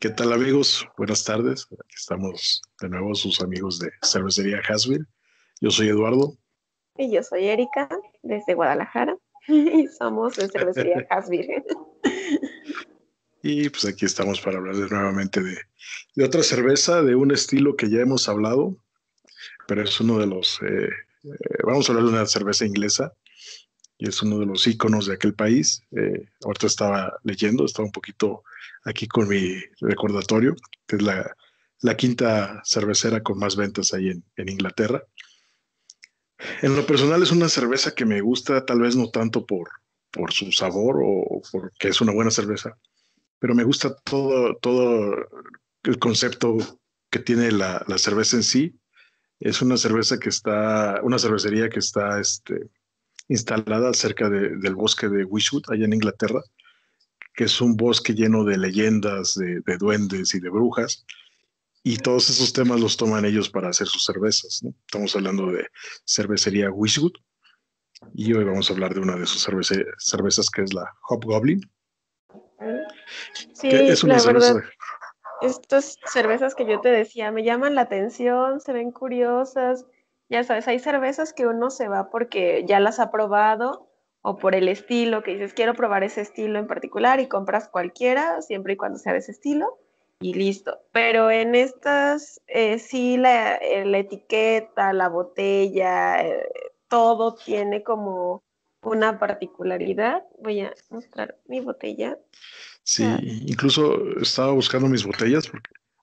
¿Qué tal amigos? Buenas tardes. Aquí estamos de nuevo sus amigos de Cervecería Hasville. Yo soy Eduardo. Y yo soy Erika, desde Guadalajara. Y somos de Cervecería Hasville. Y pues aquí estamos para hablar nuevamente de, de, otra cerveza, de un estilo que ya hemos hablado, pero es uno de los, eh, eh, vamos a hablar de una cerveza inglesa y es uno de los íconos de aquel país. Eh, ahorita estaba leyendo, estaba un poquito aquí con mi recordatorio, que es la, la quinta cervecera con más ventas ahí en, en, Inglaterra. En lo personal es una cerveza que me gusta, tal vez no tanto por, por su sabor o porque es una buena cerveza, pero me gusta todo, todo el concepto que tiene la, la cerveza en sí. Es una cerveza que está, una cervecería que está este, instalada cerca de, del bosque de Wishwood, allá en Inglaterra, que es un bosque lleno de leyendas, de, de, duendes y de brujas. Y todos esos temas los toman ellos para hacer sus cervezas. ¿no? Estamos hablando de cervecería Wishwood. Y hoy vamos a hablar de una de sus cerveza, cervezas que es la Hobgoblin. Sí, es una la cerveza... verdad. Estas cervezas que yo te decía me llaman la atención, se ven curiosas. Ya sabes, hay cervezas que uno se va porque ya las ha probado o por el estilo, que dices, quiero probar ese estilo en particular y compras cualquiera, siempre y cuando sea de ese estilo, y listo. Pero en estas, eh, sí, la, eh, la, etiqueta, la botella, eh, todo tiene como una particularidad. Voy a mostrar mi botella. Sí, incluso estaba buscando mis botellas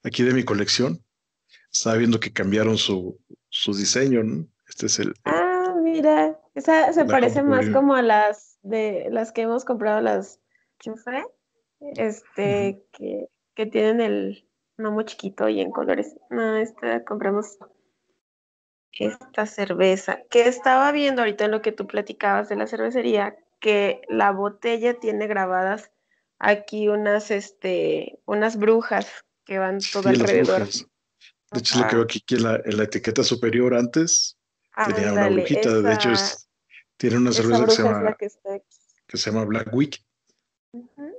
aquí de mi colección estaba viendo que cambiaron su, su diseño, ¿no? Este es el. Ah, mira, esa se parece más como a las de las que hemos comprado las chufre, este, uh -huh. que, que, tienen el gnomo chiquito y en colores. No, esta compramos esta cerveza, que estaba viendo ahorita en lo que tú platicabas de la cervecería, que la botella tiene grabadas aquí unas, este, unas brujas que van todo sí, alrededor. De hecho, lo que veo aquí, aquí en, la, en la etiqueta superior antes ah, tenía dale, una brujita. Esa, de hecho, es, tiene una cerveza que se, llama, que, que, se llama Black Week. Uh -huh.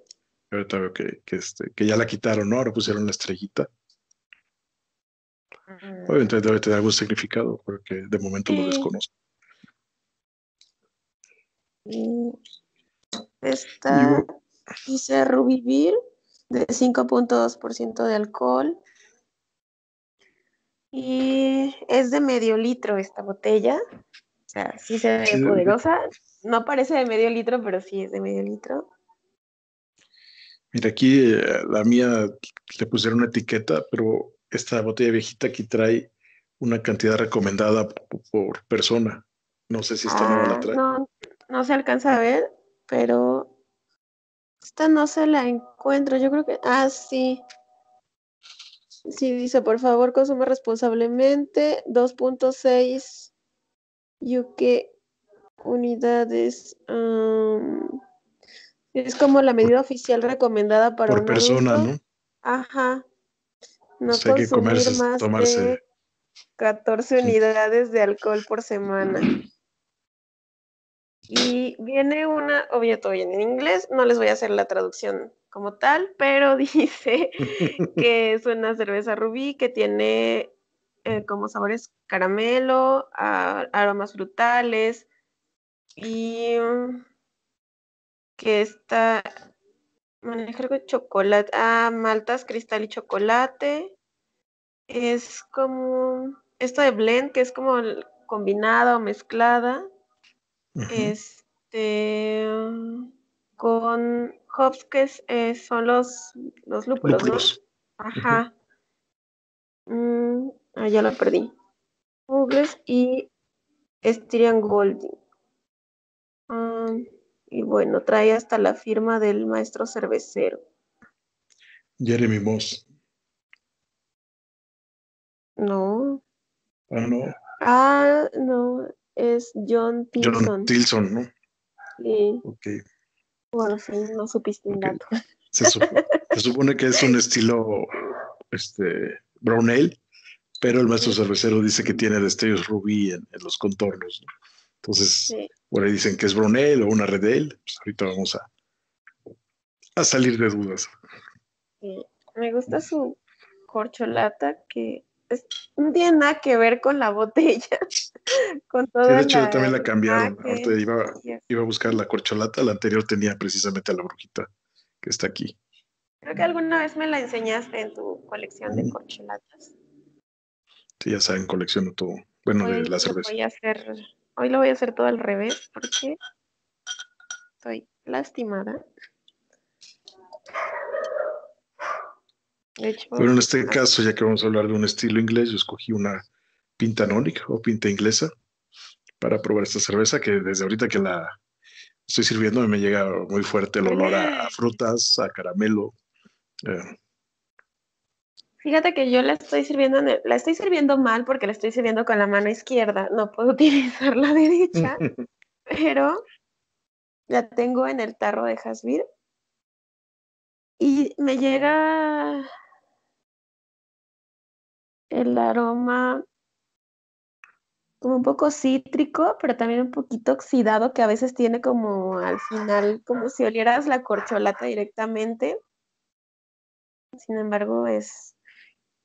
Ahorita veo que, que, este, que ya la quitaron, ¿no? Ahora pusieron la estrellita. Uh -huh. Obviamente debe tener algún significado, porque de momento sí. lo desconozco. Esta dice Rubivir de 5.2% de alcohol. Y es de medio litro esta botella. O sea, sí se ve sí. poderosa. No parece de medio litro, pero sí es de medio litro. Mira, aquí eh, la mía le pusieron una etiqueta, pero esta botella viejita aquí trae una cantidad recomendada por, por persona. No sé si esta ah, nueva la trae. No, no se alcanza a ver, pero esta no se la encuentro. Yo creo que. Ah, sí. Sí, dice, por favor, consume responsablemente 2.6 UK unidades. Um, es como la medida oficial recomendada para por persona, ¿no? Ajá. No o sea, consumir que comerse, más tomarse... de 14 unidades de alcohol por semana. Y viene una, obvio, todo viene en inglés, no les voy a hacer la traducción como tal, pero dice que es una cerveza rubí que tiene eh, como sabores caramelo, a, aromas frutales y um, que está manejar con chocolate, ah, maltas, cristal y chocolate. Es como esto de blend, que es como combinada o mezclada. Uh -huh. Este con que eh, son los, los lúpulos, lúpulos. ¿no? Ajá. Uh -huh. mm, ah, ya lo perdí. Douglas y Styrian Golding. Um, y bueno, trae hasta la firma del maestro cervecero. Jeremy Moss. No. Ah, no. Ah, no. Es John Tilson. John Tilson, ¿no? Sí. Ok. Bueno, sí, no supiste un dato. Se, sup se, supone que es un estilo este, brown ale, pero el maestro cervecero dice que tiene destellos rubí en, en los contornos. ¿no? Entonces, sí. por ahí dicen que es brown ale o una red ale. Pues ahorita vamos a, a salir de dudas. Sí. Me gusta su corcholata que no tiene nada que ver con la botella. con sí, de hecho, también la cambiaron. Ahorita iba, iba, a buscar la corcholata, la anterior tenía precisamente a la brujita que está aquí. Creo que alguna vez me la enseñaste en tu colección de corcholatas. Sí, ya saben, colecciono todo. Bueno, de la cerveza. Voy a hacer, hoy lo voy a hacer todo al revés porque estoy lastimada. Pero en este caso, ya que vamos a hablar de un estilo inglés, yo escogí una pinta nónica o pinta inglesa para probar esta cerveza que desde ahorita que la estoy sirviendo me llega muy fuerte el olor a, frutas, a caramelo. Eh. Fíjate que yo la estoy sirviendo la estoy sirviendo mal porque la estoy sirviendo con la mano izquierda, no puedo utilizar la derecha, pero la tengo en el tarro de Hasbir y me llega el aroma como un poco cítrico, pero también un poquito oxidado, que a veces tiene como al final, como si olieras la corcholata directamente. Sin embargo, es,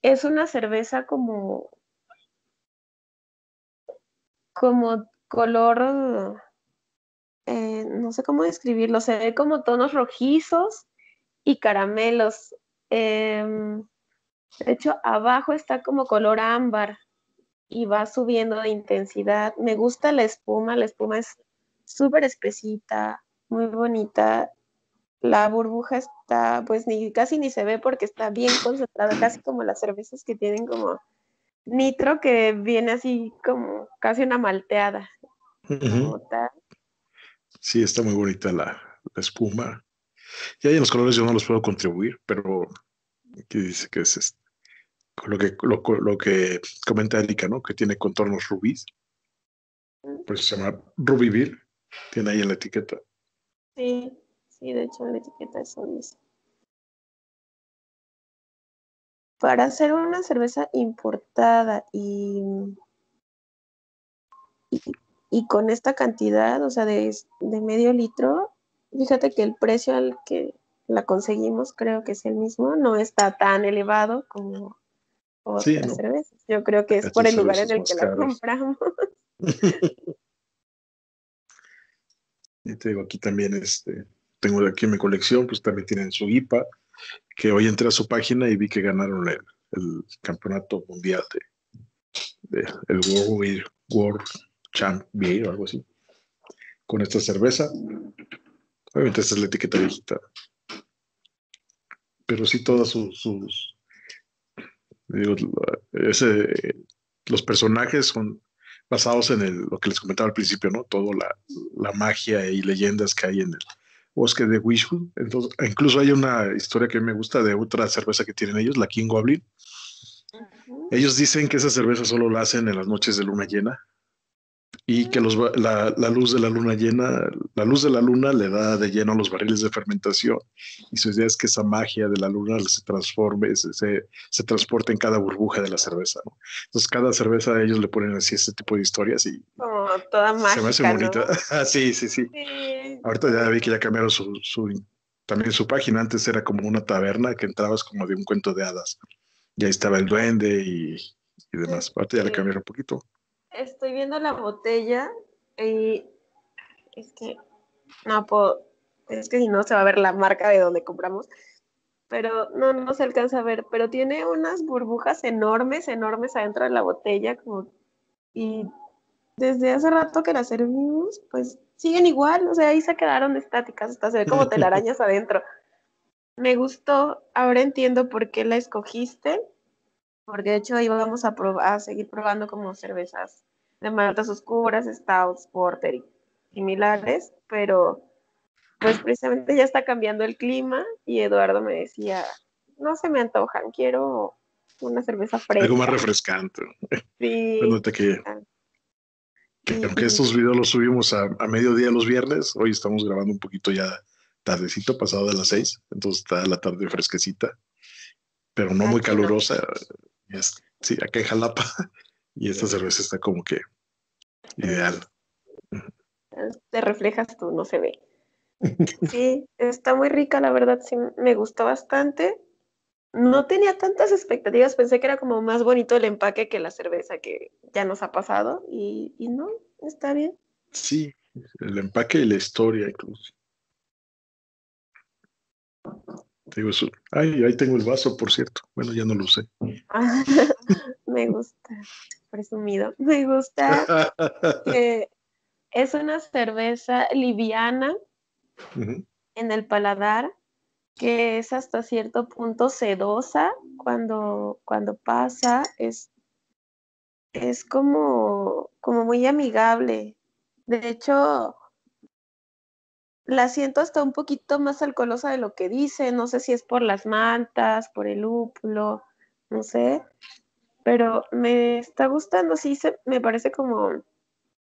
es una cerveza como, como color, eh, no sé cómo describirlo, se ve como tonos rojizos y caramelos. Em, de hecho, abajo está como color ámbar y va subiendo de intensidad. Me gusta la espuma, la espuma es súper espesita, muy bonita. La burbuja está, pues ni casi ni se ve porque está bien concentrada, casi como las cervezas que tienen como nitro, que viene así como casi una malteada. Sí, está muy bonita la, la espuma. Y ahí en los colores yo no los puedo contribuir, pero aquí dice que es este, lo que, lo, que comenta Erika, ¿no? Que tiene contornos rubíes. Pues se llama Rubivir. Tiene ahí en la etiqueta. Sí, sí, de hecho en la etiqueta eso dice. Para hacer una cerveza importada y, y, con esta cantidad, o sea, de, de medio litro, fíjate que el precio al que la conseguimos creo que es el mismo, no está tan elevado como otras cervezas. Yo creo que es por el lugar en el que la compramos. y te digo, aquí también este, tengo aquí en mi colección, pues también tienen su IPA, que hoy entré a su página y vi que ganaron el, campeonato mundial de, el World, World Champ Beer o algo así, con esta cerveza. Obviamente esta es la etiqueta viejita. Pero sí todas sus, los personajes son basados en lo que les comentaba al principio, ¿no? Toda la, magia y leyendas que hay en el bosque de Wishwood. Entonces, incluso hay una historia que me gusta de otra cerveza que tienen ellos, la King Goblin. Ellos dicen que esa cerveza solo la hacen en las noches de luna llena y que los, la, la, luz de la luna llena, la luz de la luna le da de lleno a los barriles de fermentación y su idea es que esa magia de la luna se transforme, se, se, transporte en cada burbuja de la cerveza. ¿no? Entonces cada cerveza ellos le ponen así este tipo de historias y Como toda mágica, se me hace bonita. Ah, sí, sí, sí, Ahorita ya vi que ya cambiaron su, su, también su página, antes era como una taberna que entrabas como de un cuento de hadas y ahí estaba el duende y, y demás. Ahorita ya le cambiaron un poquito estoy viendo la botella y es que no puedo, es que si no se va a ver la marca de donde compramos, pero no, no se alcanza a ver, pero tiene unas burbujas enormes, enormes adentro de la botella, como, y desde hace rato que la servimos, pues siguen igual, o sea, ahí se quedaron estáticas, hasta se ve como telarañas adentro. Me gustó, ahora entiendo por qué la escogiste, porque de hecho íbamos a, a seguir probando como cervezas de maltas oscuras, stouts, porter y similares, pero pues precisamente ya está cambiando el clima y Eduardo me decía, no se me antojan, quiero una cerveza fresca. Algo más refrescante. Sí. que, aunque estos videos los subimos a, a, mediodía los viernes, hoy estamos grabando un poquito ya tardecito, pasado de las seis, entonces está la tarde fresquecita, pero no muy calurosa sí, acá en Jalapa. Y esta cerveza está como que ideal. Te reflejas tú, no se ve. Sí, está muy rica, la verdad, sí, me gustó bastante. no tenía tantas expectativas, pensé que era como más bonito el empaque que la cerveza que ya nos ha pasado y, y no, está bien. Sí, el empaque y la historia incluso. Digo eso. Ay, ahí tengo el vaso, por cierto. Bueno, ya no lo sé. me gusta, presumido. Me gusta que es una cerveza liviana en el paladar, que es hasta cierto punto sedosa cuando, cuando pasa. Es, es como, como muy amigable. De hecho, la siento hasta un poquito más alcoholosa de lo que dice, no sé si es por las mantas, por el lúpulo, no sé, pero me está gustando, sí, se, me parece como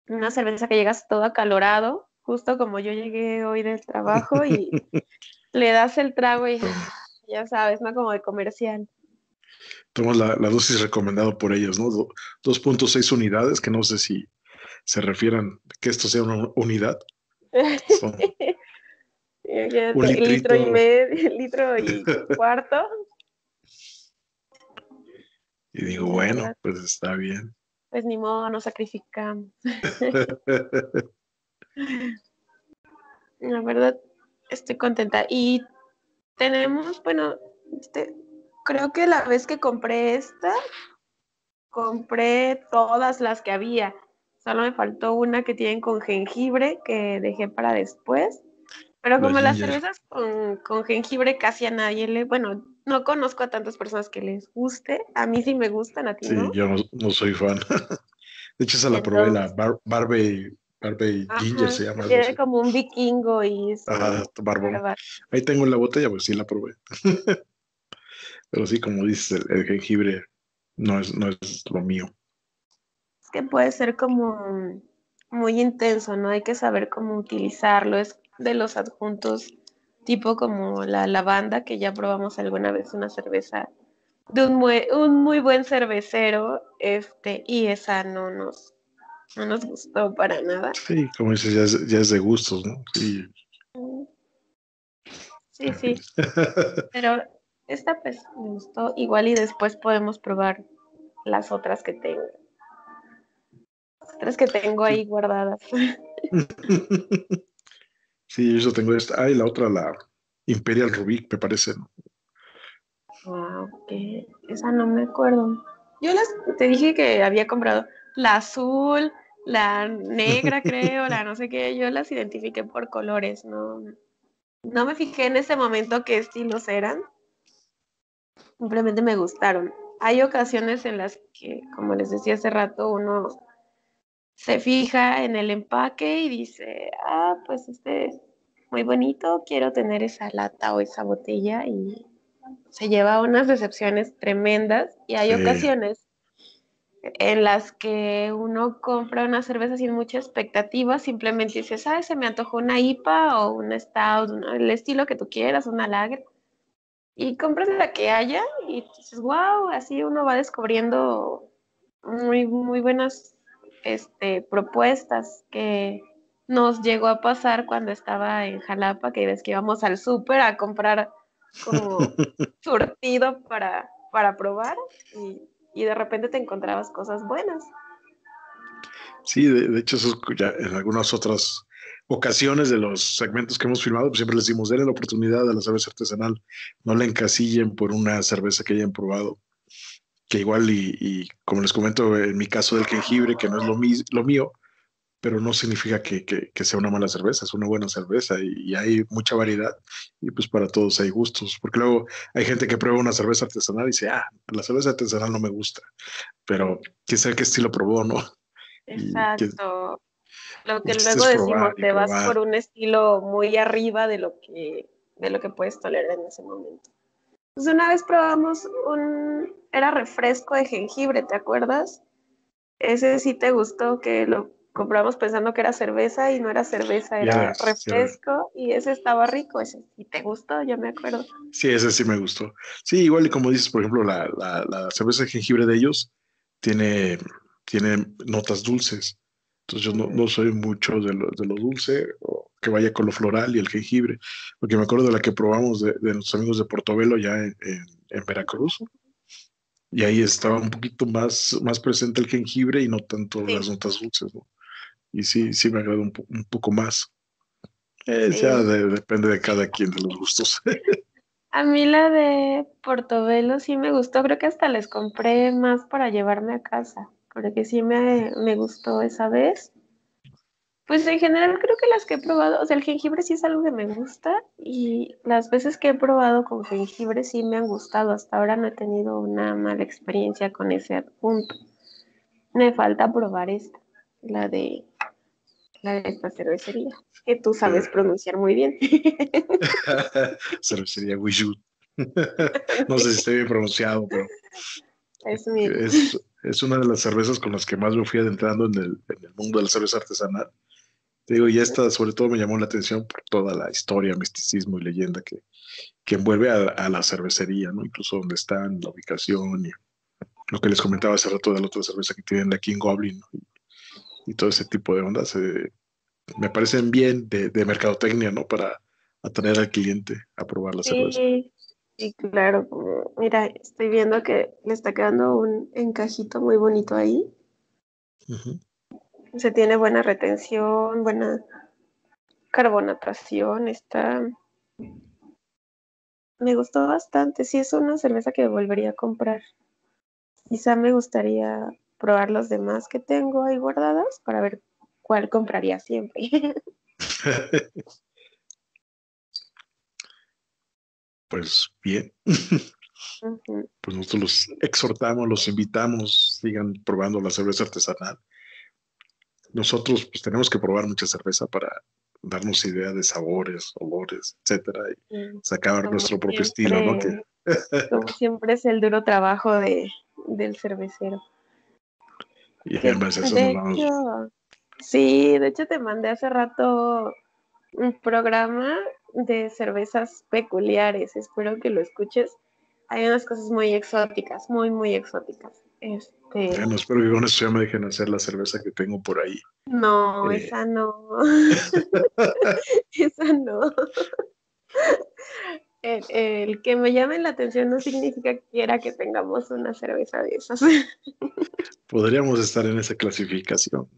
una cerveza que llegas todo acalorado, justo como yo llegué hoy del trabajo y le das el trago y ya sabes, ¿no? Como de comercial. Tomas la, dosis recomendada por ellos, ¿no? 2.6 unidades, que no sé si se refieran que esto sea una unidad. un litro y medio, litro y cuarto. Y digo, bueno, pues está bien. Pues ni modo, nos sacrificamos. La verdad, estoy contenta. Y tenemos, bueno, este, creo que la vez que compré esta, compré todas las que había. Solo me faltó una que tienen con jengibre que dejé para después. Pero como las cervezas con, jengibre casi a nadie le, bueno, no conozco a tantas personas que les guste. A mí sí me gustan, a ti sí, yo no, soy fan. De hecho, esa la probé, la Barbie, Ginger se llama. Tiene como un vikingo y... Ajá, barbón. Ahí tengo la botella, pues sí la probé. Pero sí, como dices, el, jengibre no es, no es lo mío que puede ser como muy intenso, ¿no? Hay que saber cómo utilizarlo. Es de los adjuntos tipo como la lavanda, que ya probamos alguna vez una cerveza de un muy, un muy buen cervecero, este, y esa no nos, no nos gustó para nada. Sí, como dices, ya es, de gustos, ¿no? Sí. Sí, sí. Pero esta pues me gustó igual y después podemos probar las otras que tengo que tengo ahí guardadas. Sí, yo tengo esta. Ah, y la otra, la Imperial Rubik, me parece. Wow, que esa no me acuerdo. Yo las, te dije que había comprado la azul, la negra, creo, la no sé qué. Yo las identifiqué por colores, no, no me fijé en ese momento qué estilos eran. Simplemente me gustaron. Hay ocasiones en las que, como les decía hace rato, uno se fija en el empaque y dice, ah, pues este es muy bonito, quiero tener esa lata o esa botella y se lleva unas decepciones tremendas y hay ocasiones en las que uno compra una cerveza sin mucha expectativa, simplemente dices, ah, se me antojó una IPA o una Stout, el estilo que tú quieras, una Lager, y compras la que haya y dices, wow, así uno va descubriendo muy, muy buenas este, propuestas que nos llegó a pasar cuando estaba en Jalapa, que ves que íbamos al súper a comprar como surtido para, para probar y, de repente te encontrabas cosas buenas. Sí, de, hecho, ya en algunas otras ocasiones de los segmentos que hemos filmado, pues siempre les dimos, denle la oportunidad a la cerveza artesanal, no la encasillen por una cerveza que hayan probado que igual y, como les comento en mi caso del jengibre, que no es lo, lo mío, pero no significa que, sea una mala cerveza, es una buena cerveza y, hay mucha variedad y pues para todos hay gustos, porque luego hay gente que prueba una cerveza artesanal y dice, ah, la cerveza artesanal no me gusta, pero quién sabe qué estilo probó, ¿no? Exacto. lo que luego decimos, te vas por un estilo muy arriba de lo que, de lo que puedes tolerar en ese momento. Pues una vez probamos un, era refresco de jengibre, ¿te acuerdas? Ese sí te gustó, que lo compramos pensando que era cerveza y no era cerveza, era refresco y ese estaba rico, ese sí te gustó, yo me acuerdo. Sí, ese sí me gustó. Sí, igual y como dices, por ejemplo, la, la, cerveza de jengibre de ellos tiene, tiene notas dulces. Entonces yo no, no soy mucho de lo, de lo dulce, o que vaya con lo floral y el jengibre, porque me acuerdo de la que probamos de, nuestros amigos de Portobelo ya en, Veracruz, y ahí estaba un poquito más, más presente el jengibre y no tanto las notas dulces, ¿no? Y sí, sí me agrada un, un poco más. Eh, ya depende de cada quien, de los gustos. A mí la de Portobelo sí me gustó, creo que hasta les compré más para llevarme a casa, porque sí me, me gustó esa vez. Pues en general creo que las que he probado, o sea, el jengibre sí es algo que me gusta y las veces que he probado con jengibre sí me han gustado. Hasta ahora no he tenido una mala experiencia con ese adjunto. Me falta probar esta, la de la de esta cervecería, que tú sabes pronunciar muy bien. cervecería Wijut. no sé si esté bien pronunciado, pero es, es, una de las cervezas con las que más me fui adentrando en el, en el mundo de la cerveza artesanal. Te digo, y esta sobre todo me llamó la atención por toda la historia, misticismo y leyenda que, que envuelve a, la cervecería, ¿no? Incluso donde están, la ubicación y lo que les comentaba hace rato de la otra cerveza que tienen la King Goblin, y todo ese tipo de ondas eh, me parecen bien de, mercadotecnia, ¿no? Para atraer al cliente a probar la cerveza. Sí, claro. Mira, estoy viendo que le está quedando un encajito muy bonito ahí. Se tiene buena retención, buena carbonatación, está... Me gustó bastante, sí es una cerveza que volvería a comprar. Quizá me gustaría probar los demás que tengo ahí guardadas para ver cuál compraría siempre. pues bien. Pues nosotros los exhortamos, los invitamos, sigan probando la cerveza artesanal. Nosotros pues tenemos que probar mucha cerveza para darnos idea de sabores, olores, etcétera, y sacar nuestro propio estilo, ¿no? como siempre es el duro trabajo de, del cervecero. Y además eso no Sí, de hecho te mandé hace rato un programa de cervezas peculiares. Espero que lo escuches. Hay unas cosas muy exóticas, muy, muy exóticas. Este... Bueno, espero que con eso ya me dejen hacer la cerveza que tengo por ahí. No, eh. esa no. esa no. El, que me llame la atención no significa que quiera que tengamos una cerveza de esas. Podríamos estar en esa clasificación.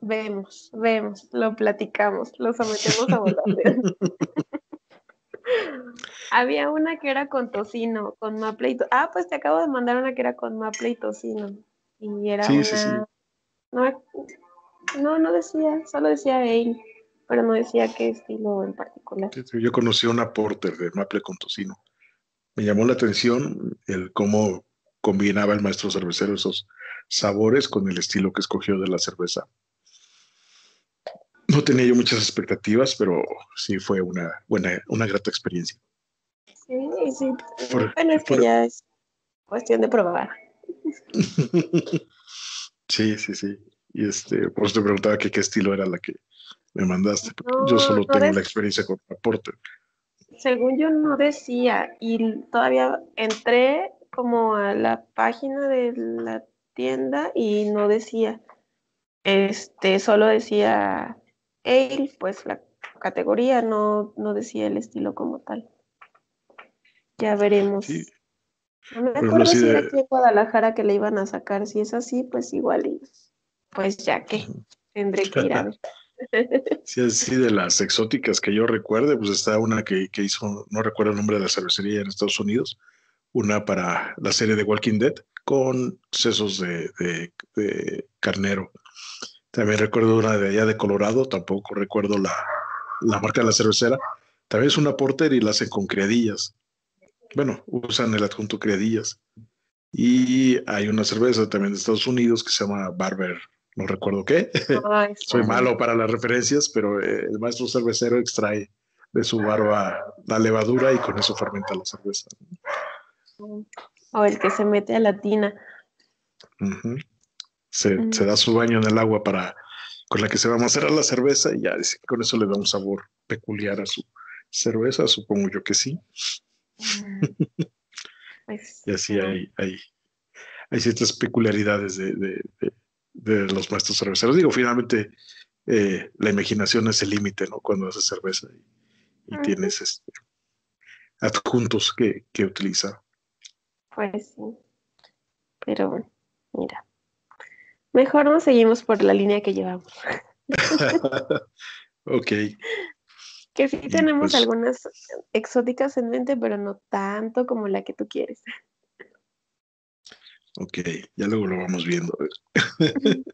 Vemos, vemos, lo platicamos, lo sometemos a votación. Había una que era con tocino, con maple y Ah, pues te acabo de mandar una que era con maple y tocino. Y era una... No, no, decía, solo decía él pero no decía qué estilo en particular. Yo conocí una porter de maple con tocino. Me llamó la atención el cómo combinaba el maestro cervecero esos sabores con el estilo que escogió de la cerveza. No tenía yo muchas expectativas, pero sí fue una buena, una grata experiencia. Sí, sí. bueno, es que ya es cuestión de probar. sí, sí, sí. Y este, por eso te preguntaba qué estilo era la que me mandaste. yo solo tengo la experiencia con aporte. Según yo no decía, y todavía entré como a la página de la tienda y no decía. Este, solo decía él, pues la categoría, no, no decía el estilo como tal. Ya veremos. No me acuerdo si era aquí en Guadalajara que le iban a sacar. Si es así, pues igual y pues ya que tendré que ir a ver. Sí, así de las exóticas que yo recuerde, pues está una que, hizo, no recuerdo el nombre de la cervecería en Estados Unidos, una para la serie de Walking Dead con sesos de, carnero. También recuerdo una de allá de Colorado, tampoco recuerdo la, marca de la cervecera. También es una porter y la hacen con criadillas. Bueno, usan el adjunto criadillas. Y hay una cerveza también de Estados Unidos que se llama Barber no recuerdo qué. Soy malo para las referencias, pero eh, el maestro cervecero extrae de su barba la levadura y con eso fermenta la cerveza. O el que se mete a la tina. Se, da su baño en el agua para con la que se va a hacer la cerveza y ya dice que con eso le da un sabor peculiar a su cerveza, supongo yo que sí. Pues, y así hay, hay, hay, ciertas peculiaridades de, de los maestros cerveceros. Digo, finalmente eh, la imaginación es el límite, ¿no? Cuando haces cerveza y, tienes este, adjuntos que, que utilizar. Pues sí. Pero, mira. Mejor nos seguimos por la línea que llevamos. ok. Que sí tenemos pues algunas exóticas en mente, pero no tanto como la que tú quieres. Ok, ya luego lo vamos viendo.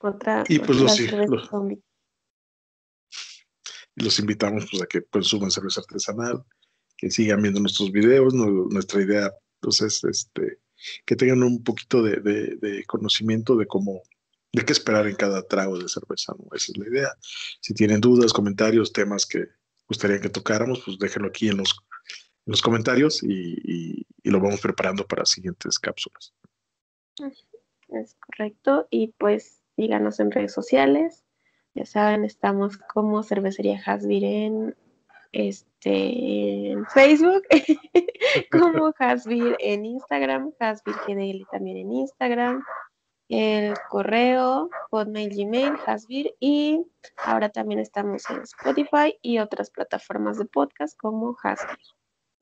Otra. Y pues los, los, invitamos pues, a que consuman cerveza artesanal, que sigan viendo nuestros videos. nuestra idea pues, es este, que tengan un poquito de, conocimiento de cómo, de qué esperar en cada trago de cerveza. Esa es la idea. Si tienen dudas, comentarios, temas que gustaría que tocáramos, pues déjenlo aquí en los, en los comentarios y, y lo vamos preparando para siguientes cápsulas. Es correcto. Y pues síganos en redes sociales. Ya saben, estamos como Cervecería Hasbir en, este, en Facebook, como Hasbir en Instagram, Hasbir GDL también en Instagram, el correo, Hotmail, Gmail, Hasbir y ahora también estamos en Spotify y otras plataformas de podcast como Hasbir.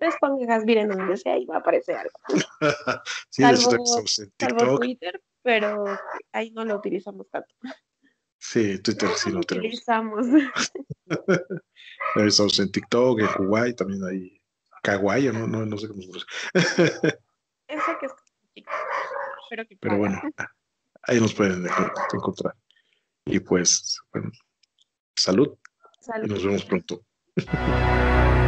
Les pongan Hasbir en donde sea y va a aparecer algo. sí, salvo, en salvo Twitter, pero ahí no lo utilizamos tanto. Sí, Twitter sí lo tenemos. Utilizamos. Estamos en TikTok, en Kuwait, también hay Kawaii, no, no, no sé cómo se llama. Eso que es Pero, que Pero bueno, ahí nos pueden encontrar. Y pues, bueno, salud. salud. Y nos vemos pronto.